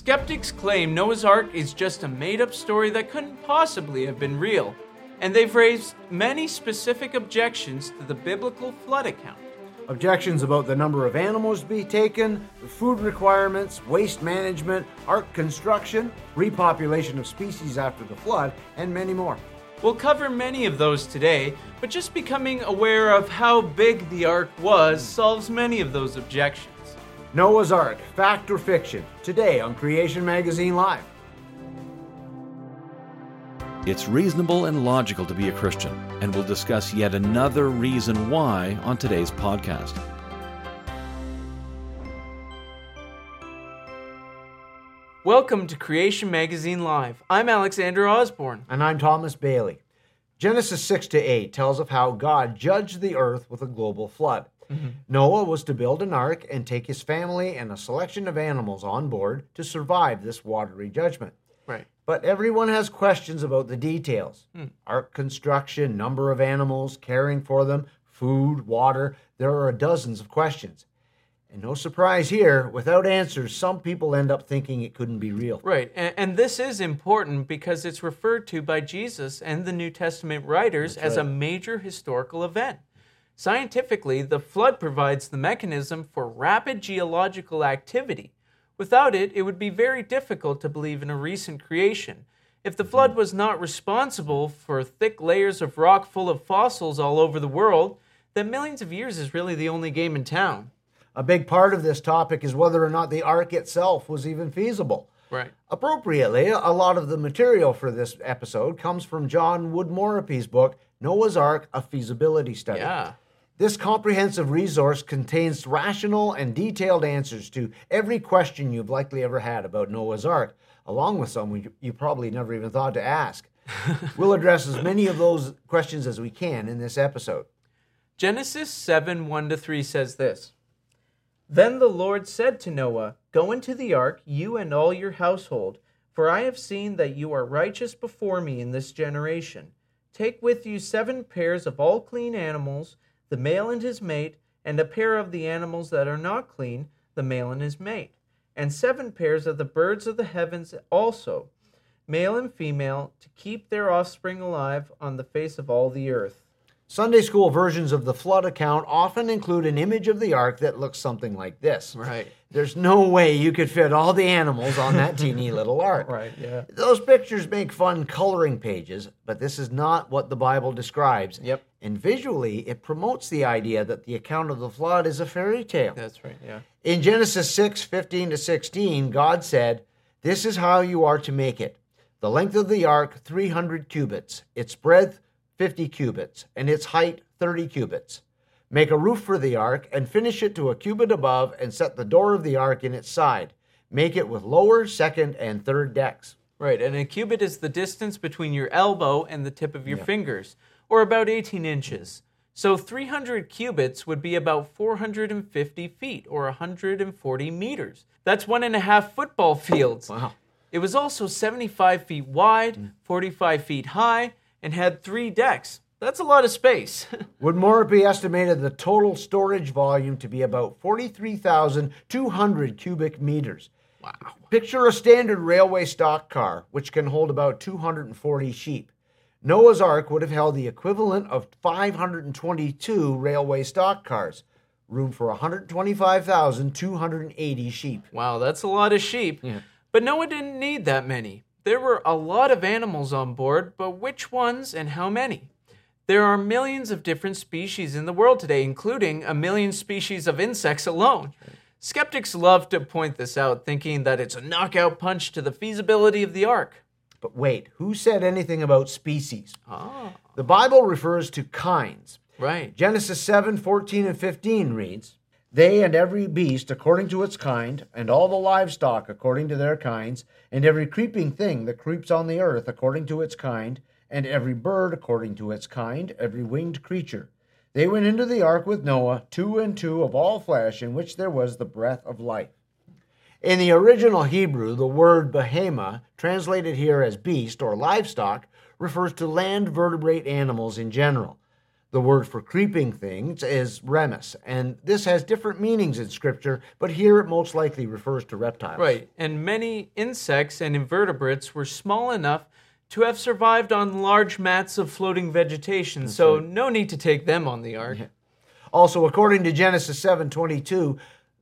Skeptics claim Noah's Ark is just a made up story that couldn't possibly have been real, and they've raised many specific objections to the biblical flood account. Objections about the number of animals to be taken, the food requirements, waste management, ark construction, repopulation of species after the flood, and many more. We'll cover many of those today, but just becoming aware of how big the ark was solves many of those objections. Noah's Ark, fact or fiction, today on Creation Magazine Live. It's reasonable and logical to be a Christian, and we'll discuss yet another reason why on today's podcast. Welcome to Creation Magazine Live. I'm Alexander Osborne. And I'm Thomas Bailey. Genesis 6 to 8 tells of how God judged the earth with a global flood. Mm-hmm. Noah was to build an ark and take his family and a selection of animals on board to survive this watery judgment. Right. But everyone has questions about the details hmm. ark construction, number of animals, caring for them, food, water. There are dozens of questions. And no surprise here, without answers, some people end up thinking it couldn't be real. Right. And, and this is important because it's referred to by Jesus and the New Testament writers That's as right. a major historical event. Scientifically, the flood provides the mechanism for rapid geological activity. Without it, it would be very difficult to believe in a recent creation. If the flood was not responsible for thick layers of rock full of fossils all over the world, then millions of years is really the only game in town. A big part of this topic is whether or not the ark itself was even feasible. Right. Appropriately, a lot of the material for this episode comes from John Woodmorappe's book, Noah's Ark, A Feasibility Study. Yeah. This comprehensive resource contains rational and detailed answers to every question you've likely ever had about Noah's Ark, along with some you probably never even thought to ask. we'll address as many of those questions as we can in this episode. Genesis 7 1 to 3 says this Then the Lord said to Noah, Go into the ark, you and all your household, for I have seen that you are righteous before me in this generation. Take with you seven pairs of all clean animals the male and his mate, and a pair of the animals that are not clean, the male and his mate, and seven pairs of the birds of the heavens also, male and female, to keep their offspring alive on the face of all the earth. Sunday school versions of the flood account often include an image of the ark that looks something like this. Right. There's no way you could fit all the animals on that teeny little ark. Right, yeah. Those pictures make fun coloring pages, but this is not what the Bible describes. Yep. And visually, it promotes the idea that the account of the flood is a fairy tale. That's right, yeah. In Genesis 6 15 to 16, God said, This is how you are to make it. The length of the ark, 300 cubits, its breadth, 50 cubits, and its height 30 cubits. Make a roof for the ark and finish it to a cubit above and set the door of the ark in its side. Make it with lower, second, and third decks. Right, and a cubit is the distance between your elbow and the tip of your yeah. fingers, or about 18 inches. So 300 cubits would be about 450 feet, or 140 meters. That's one and a half football fields. Wow. It was also 75 feet wide, mm. 45 feet high, and had three decks. That's a lot of space. Woodmorappe estimated the total storage volume to be about 43,200 cubic meters. Wow. Picture a standard railway stock car, which can hold about 240 sheep. Noah's Ark would have held the equivalent of 522 railway stock cars, room for 125,280 sheep. Wow, that's a lot of sheep. Yeah. But Noah didn't need that many. There were a lot of animals on board, but which ones and how many? There are millions of different species in the world today, including a million species of insects alone. Skeptics love to point this out, thinking that it's a knockout punch to the feasibility of the ark. But wait, who said anything about species? Ah. The Bible refers to kinds. Right. Genesis 7 14 and 15 reads, they and every beast according to its kind, and all the livestock according to their kinds, and every creeping thing that creeps on the earth according to its kind, and every bird according to its kind, every winged creature. They went into the ark with Noah, two and two of all flesh, in which there was the breath of life. In the original Hebrew, the word behema, translated here as beast or livestock, refers to land vertebrate animals in general. The word for creeping things is remes, and this has different meanings in Scripture, but here it most likely refers to reptiles. Right. And many insects and invertebrates were small enough to have survived on large mats of floating vegetation, so no need to take them on the ark. Also, according to Genesis 7:22,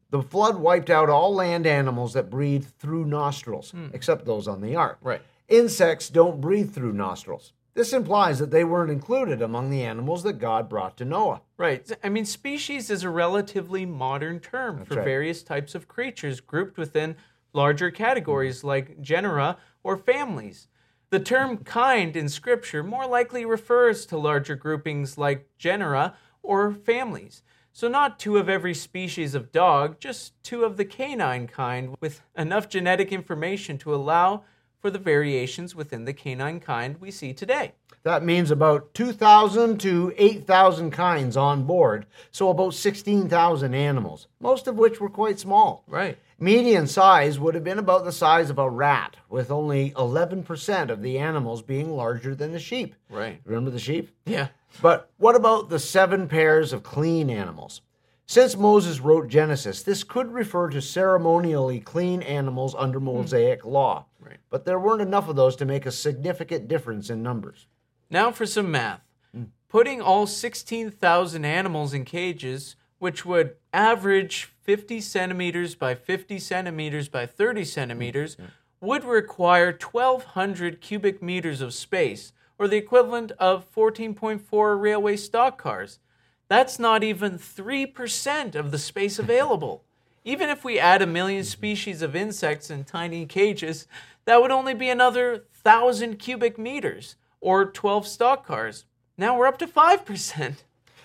the flood wiped out all land animals that breathe through nostrils, hmm. except those on the ark. Right. Insects don't breathe through nostrils. This implies that they weren't included among the animals that God brought to Noah. Right. I mean, species is a relatively modern term for right. various types of creatures grouped within larger categories like genera or families. The term kind in Scripture more likely refers to larger groupings like genera or families. So, not two of every species of dog, just two of the canine kind with enough genetic information to allow for the variations within the canine kind we see today. That means about 2,000 to 8,000 kinds on board, so about 16,000 animals, most of which were quite small. Right. Median size would have been about the size of a rat, with only 11% of the animals being larger than the sheep. Right. Remember the sheep? Yeah. But what about the seven pairs of clean animals? Since Moses wrote Genesis, this could refer to ceremonially clean animals under hmm. Mosaic law. Right. But there weren't enough of those to make a significant difference in numbers. Now for some math. Hmm. Putting all 16,000 animals in cages, which would average 50 centimeters by 50 centimeters by 30 centimeters, hmm. would require 1,200 cubic meters of space, or the equivalent of 14.4 railway stock cars. That's not even 3% of the space available. Even if we add a million species of insects in tiny cages, that would only be another 1,000 cubic meters, or 12 stock cars. Now we're up to 5%.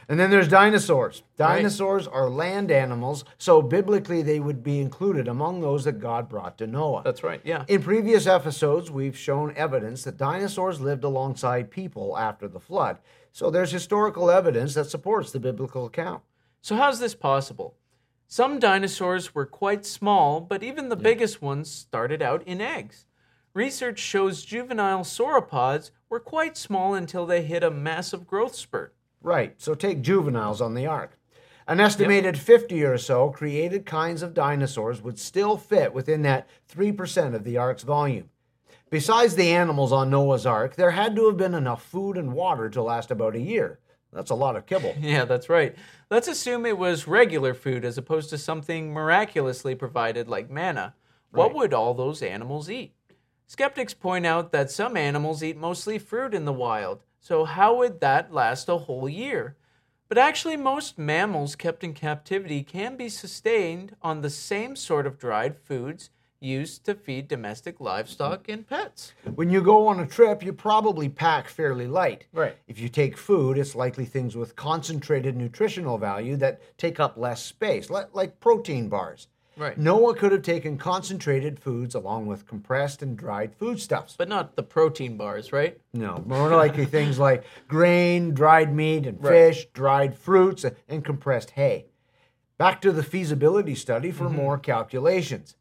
And then there's dinosaurs. Dinosaurs are land animals, so biblically they would be included among those that God brought to Noah. That's right, yeah. In previous episodes, we've shown evidence that dinosaurs lived alongside people after the flood. So there's historical evidence that supports the biblical account. So, how's this possible? Some dinosaurs were quite small, but even the biggest ones started out in eggs. Research shows juvenile sauropods were quite small until they hit a massive growth spurt. Right, so take juveniles on the ark. An estimated 50 or so created kinds of dinosaurs would still fit within that 3% of the ark's volume. Besides the animals on Noah's ark, there had to have been enough food and water to last about a year. That's a lot of kibble. Yeah, that's right. Let's assume it was regular food as opposed to something miraculously provided like manna. What Right. would all those animals eat? Skeptics point out that some animals eat mostly fruit in the wild, so how would that last a whole year? But actually, most mammals kept in captivity can be sustained on the same sort of dried foods used to feed domestic livestock and pets. When you go on a trip, you probably pack fairly light. Right. If you take food, it's likely things with concentrated nutritional value that take up less space, like protein bars. Right. Noah could have taken concentrated foods along with compressed and dried foodstuffs. But not the protein bars, right? No, more likely things like grain, dried meat and Right. fish, dried fruits, and compressed hay. Back to the feasibility study for Mm-hmm. more calculations.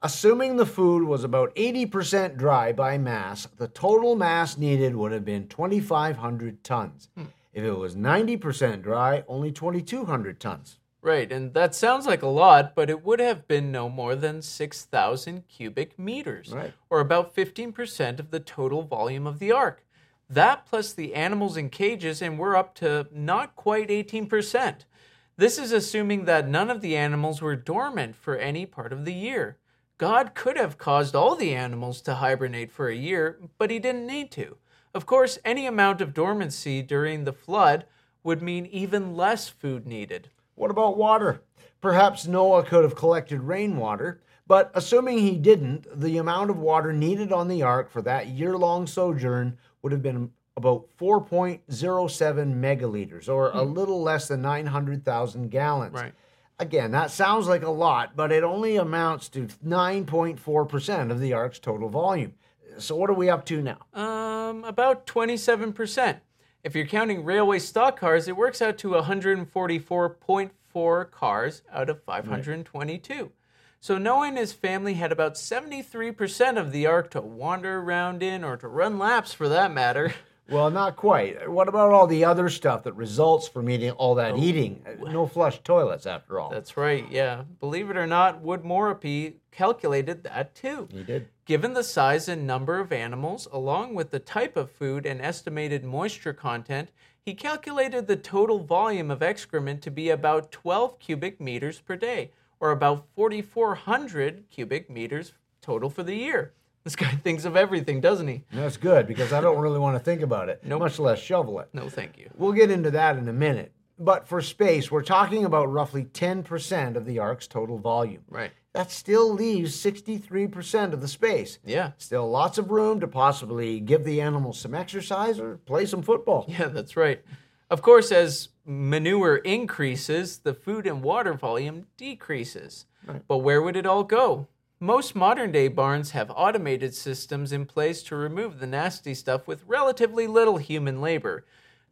Assuming the food was about 80% dry by mass, the total mass needed would have been 2,500 tons. Hmm. If it was 90% dry, only 2,200 tons. Right, and that sounds like a lot, but it would have been no more than 6,000 cubic meters, Right. or about 15% of the total volume of the ark. That plus the animals in cages, and we're up to not quite 18%. This is assuming that none of the animals were dormant for any part of the year. God could have caused all the animals to hibernate for a year, but he didn't need to. Of course, any amount of dormancy during the flood would mean even less food needed. What about water? Perhaps Noah could have collected rainwater, but assuming he didn't, the amount of water needed on the ark for that year long sojourn would have been about 4.07 megaliters, or a hmm. little less than 900,000 gallons. Right. Again, that sounds like a lot, but it only amounts to 9.4% of the ark's total volume. So, what are we up to now? Um, about 27%. If you're counting railway stock cars, it works out to 144.4 cars out of 522. So Noah and his family had about 73% of the ark to wander around in, or to run laps for that matter. Well, not quite. What about all the other stuff that results from eating all that Oh. eating? No flush toilets, after all. That's right, yeah. Believe it or not, Woodmorappe calculated that too. he did. Given the size and number of animals, along with the type of food and estimated moisture content, he calculated the total volume of excrement to be about 12 cubic meters per day, or about 4,400 cubic meters total for the year. This guy thinks of everything, doesn't he? That's good because I don't really want to think about it, Nope. much less shovel it. No, thank you. We'll get into that in a minute. But for space, we're talking about roughly 10% of the Ark's total volume. Right. That still leaves 63% of the space. Yeah. Still lots of room to possibly give the animals some exercise or play some football. Yeah, that's right. Of course, as manure increases, the food and water volume decreases. Right. But where would it all go? Most modern day barns have automated systems in place to remove the nasty stuff with relatively little human labor.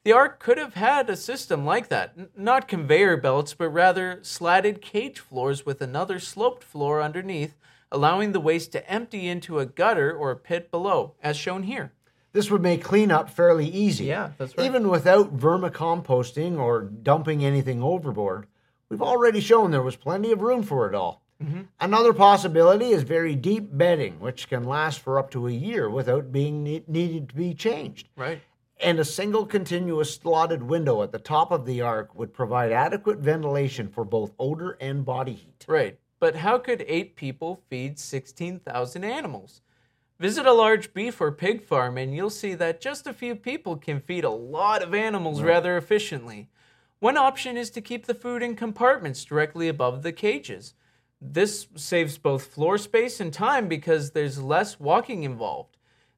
The Ark could have had a system like that. N- not conveyor belts, but rather slatted cage floors with another sloped floor underneath, allowing the waste to empty into a gutter or a pit below, as shown here. This would make cleanup fairly easy. Yeah, that's right. Even without vermicomposting or dumping anything overboard, we've already shown there was plenty of room for it all. Mm-hmm. Another possibility is very deep bedding, which can last for up to a year without being ne- needed to be changed. Right. And a single continuous slotted window at the top of the ark would provide adequate ventilation for both odor and body heat. Right. But how could eight people feed 16,000 animals? Visit a large beef or pig farm and you'll see that just a few people can feed a lot of animals rather efficiently. One option is to keep the food in compartments directly above the cages. This saves both floor space and time because there's less walking involved.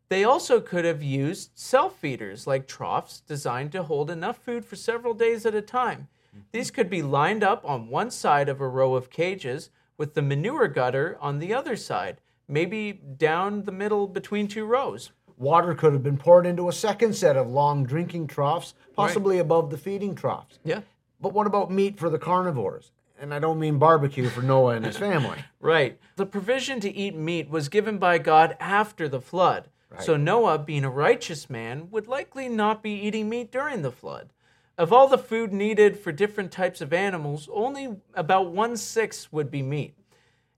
They also could have used self feeders like troughs designed to hold enough food for several days at a time. These could be lined up on one side of a row of cages with the manure gutter on the other side, maybe down the middle between two rows. Water could have been poured into a second set of long drinking troughs, possibly above the feeding troughs. Yeah. But what about meat for the carnivores? And I don't mean barbecue for Noah and his family. Right. The provision to eat meat was given by God after the flood. Right. So Noah, being a righteous man, would likely not be eating meat during the flood. Of all the food needed for different types of animals, only about one sixth would be meat.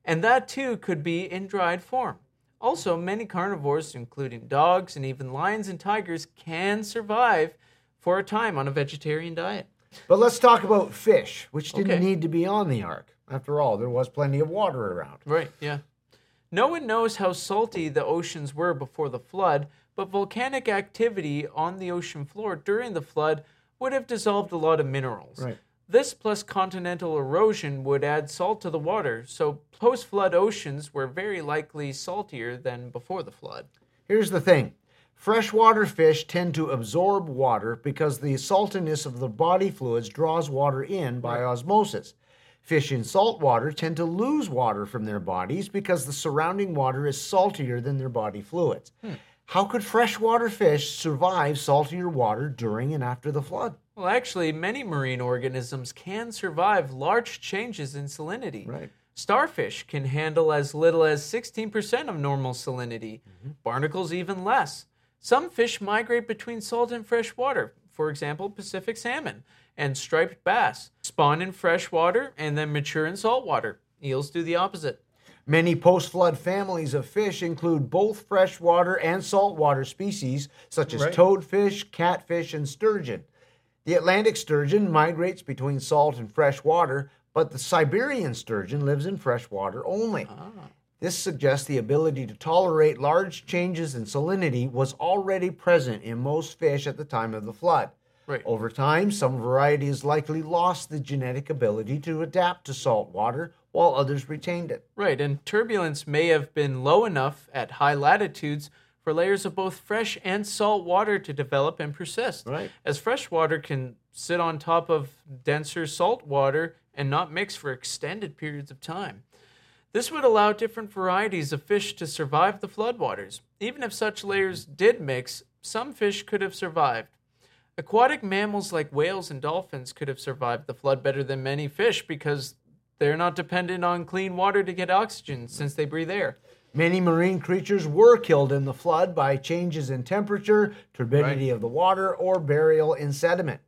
And that too could be in dried form. Also, many carnivores, including dogs and even lions and tigers, can survive for a time on a vegetarian diet. But let's talk about fish, which didn't Okay. need to be on the ark. After all, there was plenty of water around. Right, yeah. No one knows how salty the oceans were before the flood, but volcanic activity on the ocean floor during the flood would have dissolved a lot of minerals. Right. This plus continental erosion would add salt to the water, so post flood oceans were very likely saltier than before the flood. Here's the thing freshwater fish tend to absorb water because the saltiness of the body fluids draws water in by osmosis. Fish in salt water tend to lose water from their bodies because the surrounding water is saltier than their body fluids. Hmm. How could freshwater fish survive saltier water during and after the flood? Well, actually, many marine organisms can survive large changes in salinity. Right. Starfish can handle as little as 16% of normal salinity, mm-hmm. barnacles even less. Some fish migrate between salt and fresh water, for example, Pacific salmon and striped bass, spawn in fresh water and then mature in salt water. Eels do the opposite. Many post flood families of fish include both freshwater and saltwater species, such as Right. toadfish, catfish, and sturgeon. The Atlantic sturgeon migrates between salt and fresh water, but the Siberian sturgeon lives in fresh water only. Ah. This suggests the ability to tolerate large changes in salinity was already present in most fish at the time of the flood. Right. Over time, some varieties likely lost the genetic ability to adapt to salt water, while others retained it. Right, and turbulence may have been low enough at high latitudes for layers of both fresh and salt water to develop and persist. Right. As fresh water can sit on top of denser salt water and not mix for extended periods of time. This would allow different varieties of fish to survive the floodwaters. Even if such layers did mix, some fish could have survived. Aquatic mammals like whales and dolphins could have survived the flood better than many fish because they're not dependent on clean water to get oxygen since they breathe air. Many marine creatures were killed in the flood by changes in temperature, turbidity of the water, or burial in sediment.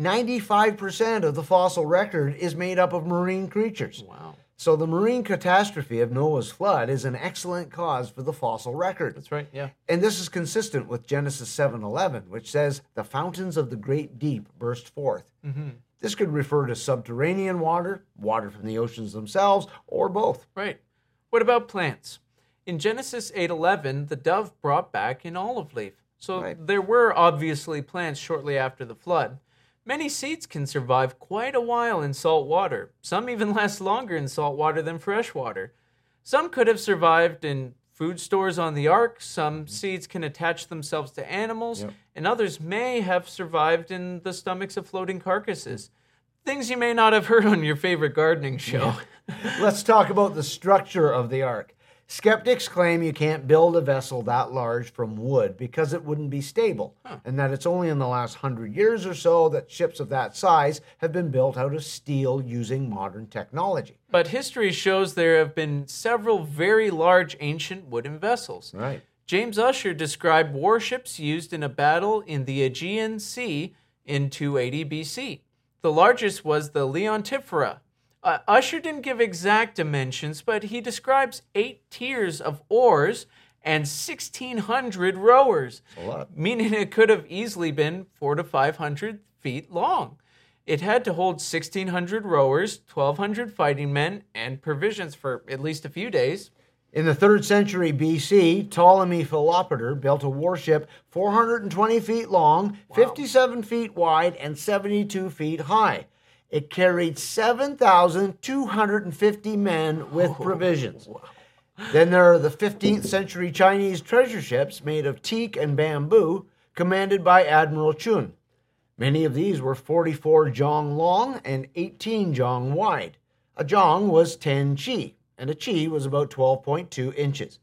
95% of the fossil record is made up of marine creatures. Wow. So the marine catastrophe of Noah's flood is an excellent cause for the fossil record. That's right. Yeah. And this is consistent with Genesis 7:11, which says, "The fountains of the great deep burst forth." Mm-hmm. This could refer to subterranean water, water from the oceans themselves, or both. Right. What about plants? In Genesis 8:11, the dove brought back an olive leaf. So Right. there were obviously plants shortly after the flood. Many seeds can survive quite a while in salt water. Some even last longer in salt water than fresh water. Some could have survived in food stores on the ark. Some mm-hmm. seeds can attach themselves to animals, Yep. and others may have survived in the stomachs of floating carcasses. Things you may not have heard on your favorite gardening show. Let's talk about the structure of the ark. Skeptics claim you can't build a vessel that large from wood because it wouldn't be stable, and that it's only in the last hundred years or so that ships of that size have been built out of steel using modern technology. But history shows there have been several very large ancient wooden vessels. Right. James Ussher described warships used in a battle in the Aegean Sea in 280 BC. The largest was the Leontifera. Uh, Ussher didn't give exact dimensions, but he describes eight tiers of oars and 1,600 rowers, meaning it could have easily been four to 500 feet long. It had to hold 1,600 rowers, 1,200 fighting men, and provisions for at least a few days. In the 3rd century BC, Ptolemy Philopator built a warship 420 feet long, 57 feet wide, and 72 feet high. It carried 7,250 men with oh, provisions. Then there are the 15th century Chinese treasure ships made of teak and bamboo, commanded by Admiral Chun. Many of these were 44 jong long and 18 jong wide. A jong was 10 chi, and a chi was about 12.2 inches.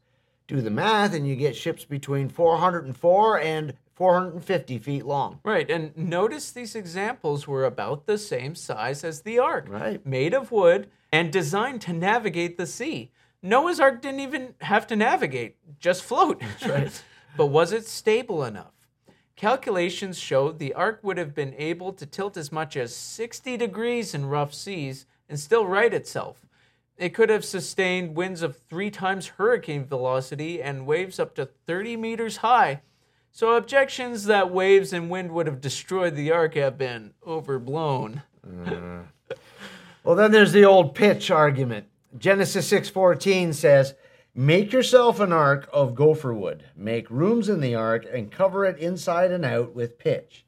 Do the math, and you get ships between 404 and 450 feet long. Right, and notice these examples were about the same size as the ark, Right. made of wood and designed to navigate the sea. Noah's ark didn't even have to navigate, just float. Right. but was it stable enough? Calculations showed the ark would have been able to tilt as much as 60 degrees in rough seas and still right itself. It could have sustained winds of three times hurricane velocity and waves up to 30 meters high. So objections that waves and wind would have destroyed the ark have been overblown. Well, then there's the old pitch argument. Genesis 6:14 says, "Make yourself an ark of gopher wood. Make rooms in the ark and cover it inside and out with pitch."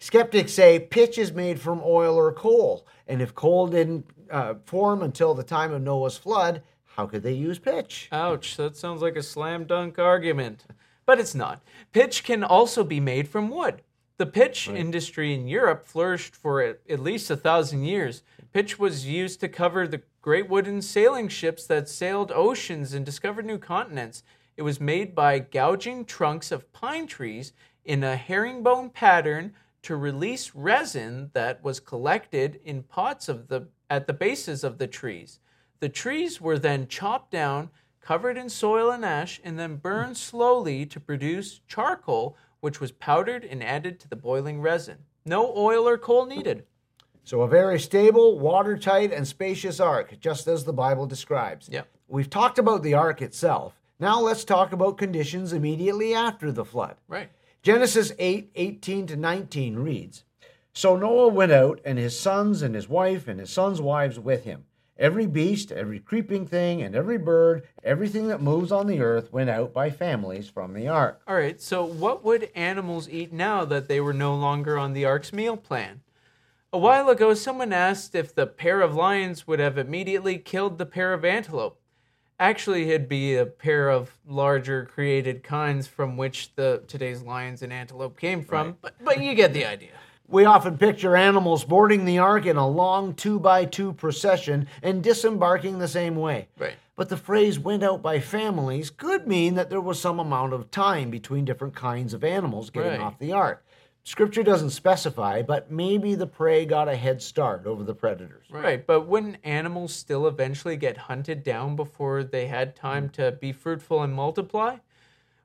Skeptics say pitch is made from oil or coal, and if coal didn't uh, form until the time of Noah's flood, how could they use pitch? Ouch, that sounds like a slam dunk argument. But it's not. Pitch can also be made from wood. The pitch industry in Europe flourished for at at least a thousand years. Pitch was used to cover the great wooden sailing ships that sailed oceans and discovered new continents. It was made by gouging trunks of pine trees in a herringbone pattern to release resin that was collected in pots of the at the bases of the trees. The trees were then chopped down, covered in soil and ash, and then burned slowly to produce charcoal, which was powdered and added to the boiling resin. No oil or coal needed. So, a very stable, watertight, and spacious ark, just as the Bible describes. Yeah. We've talked about the ark itself. Now, let's talk about conditions immediately after the flood. Right. Genesis 8 18 to 19 reads So Noah went out, and his sons, and his wife, and his sons' wives with him. Every beast, every creeping thing, and every bird, everything that moves on the earth went out by families from the ark. All right, so what would animals eat now that they were no longer on the ark's meal plan? A while ago, someone asked if the pair of lions would have immediately killed the pair of antelope. Actually, it'd be a pair of larger created kinds from which the today's lions and antelope came from, but, but you get the idea. We often picture animals boarding the ark in a long two by two procession and disembarking the same way. Right. But the phrase went out by families could mean that there was some amount of time between different kinds of animals getting Right. off the ark. Scripture doesn't specify, but maybe the prey got a head start over the predators. Right, but wouldn't animals still eventually get hunted down before they had time to be fruitful and multiply?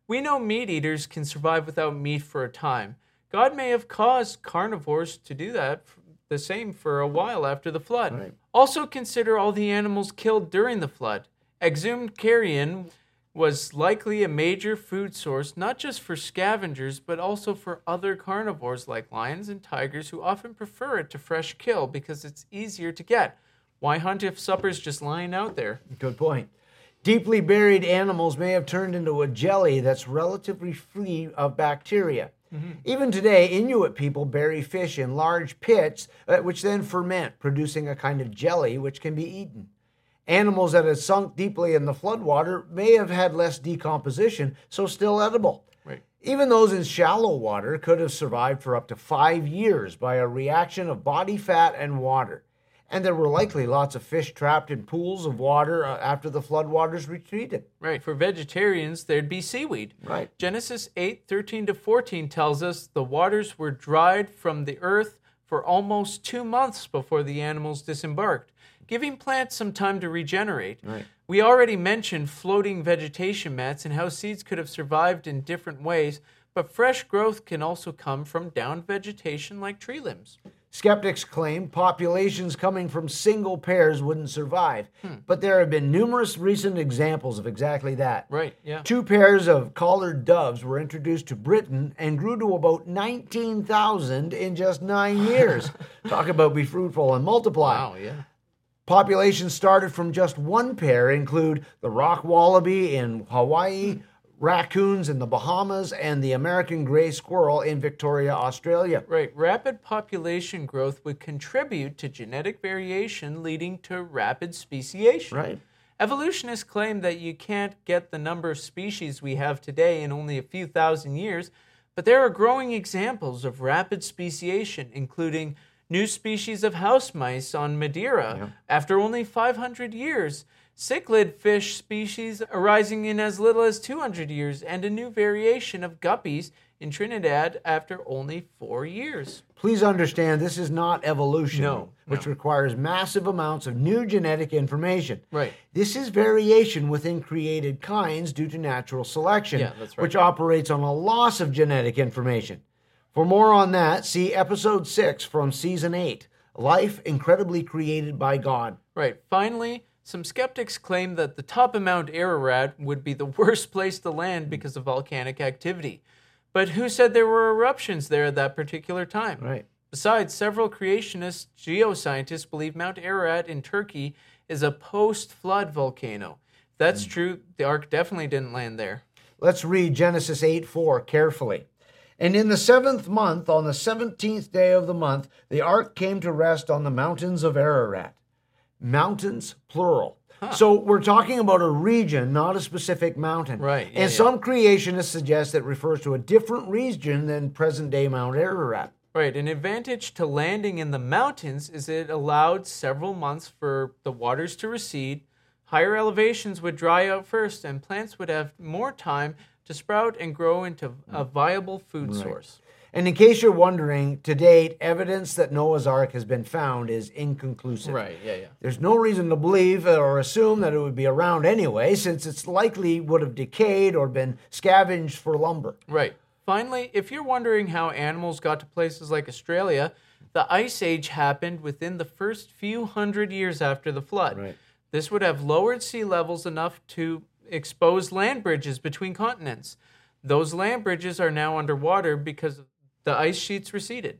We know meat eaters can survive without meat for a time. God may have caused carnivores to do that the same for a while after the flood. Right. Also consider all the animals killed during the flood. Exhumed carrion was likely a major food source not just for scavengers but also for other carnivores like lions and tigers who often prefer it to fresh kill because it's easier to get. Why hunt if supper's just lying out there? Good point. Deeply buried animals may have turned into a jelly that's relatively free of bacteria. Even today, Inuit people bury fish in large pits, uh, which then ferment, producing a kind of jelly which can be eaten. Animals that had sunk deeply in the floodwater may have had less decomposition, so still edible. Right. Even those in shallow water could have survived for up to five years by a reaction of body fat and water. And there were likely lots of fish trapped in pools of water uh, after the floodwaters retreated. Right. For vegetarians, there'd be seaweed. Right. Genesis 8 13 to 14 tells us the waters were dried from the earth for almost two months before the animals disembarked, giving plants some time to regenerate. Right. We already mentioned floating vegetation mats and how seeds could have survived in different ways, but fresh growth can also come from downed vegetation like tree limbs. Skeptics claim populations coming from single pairs wouldn't survive, hmm. but there have been numerous recent examples of exactly that. Right, yeah. Two pairs of collared doves were introduced to Britain and grew to about 19,000 in just nine years. Talk about be fruitful and multiply. Wow, yeah. Populations started from just one pair include the rock wallaby in Hawaii, raccoons in the Bahamas, and the American gray squirrel in Victoria, Australia. Right. Rapid population growth would contribute to genetic variation, leading to rapid speciation. Right. Evolutionists claim that you can't get the number of species we have today in only a few thousand years, but there are growing examples of rapid speciation, including new species of house mice on Madeira after only 500 years, cichlid fish species arising in as little as 200 years, and a new variation of guppies in Trinidad after only four years. Please understand this is not evolution, No, which requires massive amounts of new genetic information. Right. This is variation within created kinds due to natural selection, Yeah, right. which operates on a loss of genetic information. For more on that, see episode 6 from season 8 Life Incredibly Created by God. Right. Finally, some skeptics claim that the top of Mount Ararat would be the worst place to land because of volcanic activity. But who said there were eruptions there at that particular time? Right. Besides, several creationist geoscientists believe Mount Ararat in Turkey is a post flood volcano. If that's hmm. true, the ark definitely didn't land there. Let's read Genesis 8 4 carefully. And in the seventh month, on the seventeenth day of the month, the ark came to rest on the mountains of Ararat. Mountains, plural. So we're talking about a region, not a specific mountain. Right, yeah, and yeah. some creationists suggest it refers to a different region than present day Mount Ararat. Right, an advantage to landing in the mountains is it allowed several months for the waters to recede. Higher elevations would dry out first, and plants would have more time to sprout and grow into a mm. viable food source. And in case you're wondering, to date, evidence that Noah's Ark has been found is inconclusive. Right, yeah, yeah. There's no reason to believe or assume that it would be around anyway, since it's likely would have decayed or been scavenged for lumber. Right. Finally, if you're wondering how animals got to places like Australia, the Ice Age happened within the first few hundred years after the flood. Right. This would have lowered sea levels enough to expose land bridges between continents. Those land bridges are now underwater because the ice sheets receded.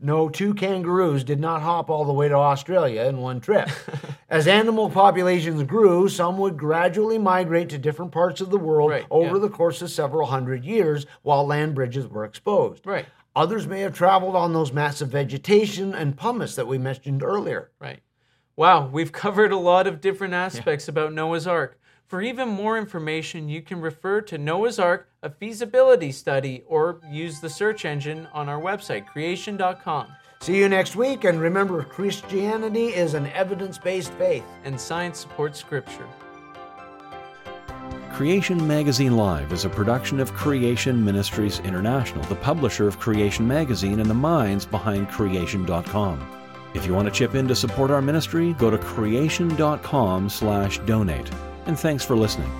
No two kangaroos did not hop all the way to Australia in one trip. As animal populations grew, some would gradually migrate to different parts of the world Right, over yeah. the course of several hundred years while land bridges were exposed. Right. Others may have traveled on those massive vegetation and pumice that we mentioned earlier. Right. Wow, we've covered a lot of different aspects about Noah's Ark. For even more information, you can refer to Noah's Ark, a feasibility study, or use the search engine on our website, creation.com. See you next week, and remember Christianity is an evidence based faith. And science supports Scripture. Creation Magazine Live is a production of Creation Ministries International, the publisher of Creation Magazine and the minds behind creation.com. If you want to chip in to support our ministry, go to creation.com/donate. And thanks for listening.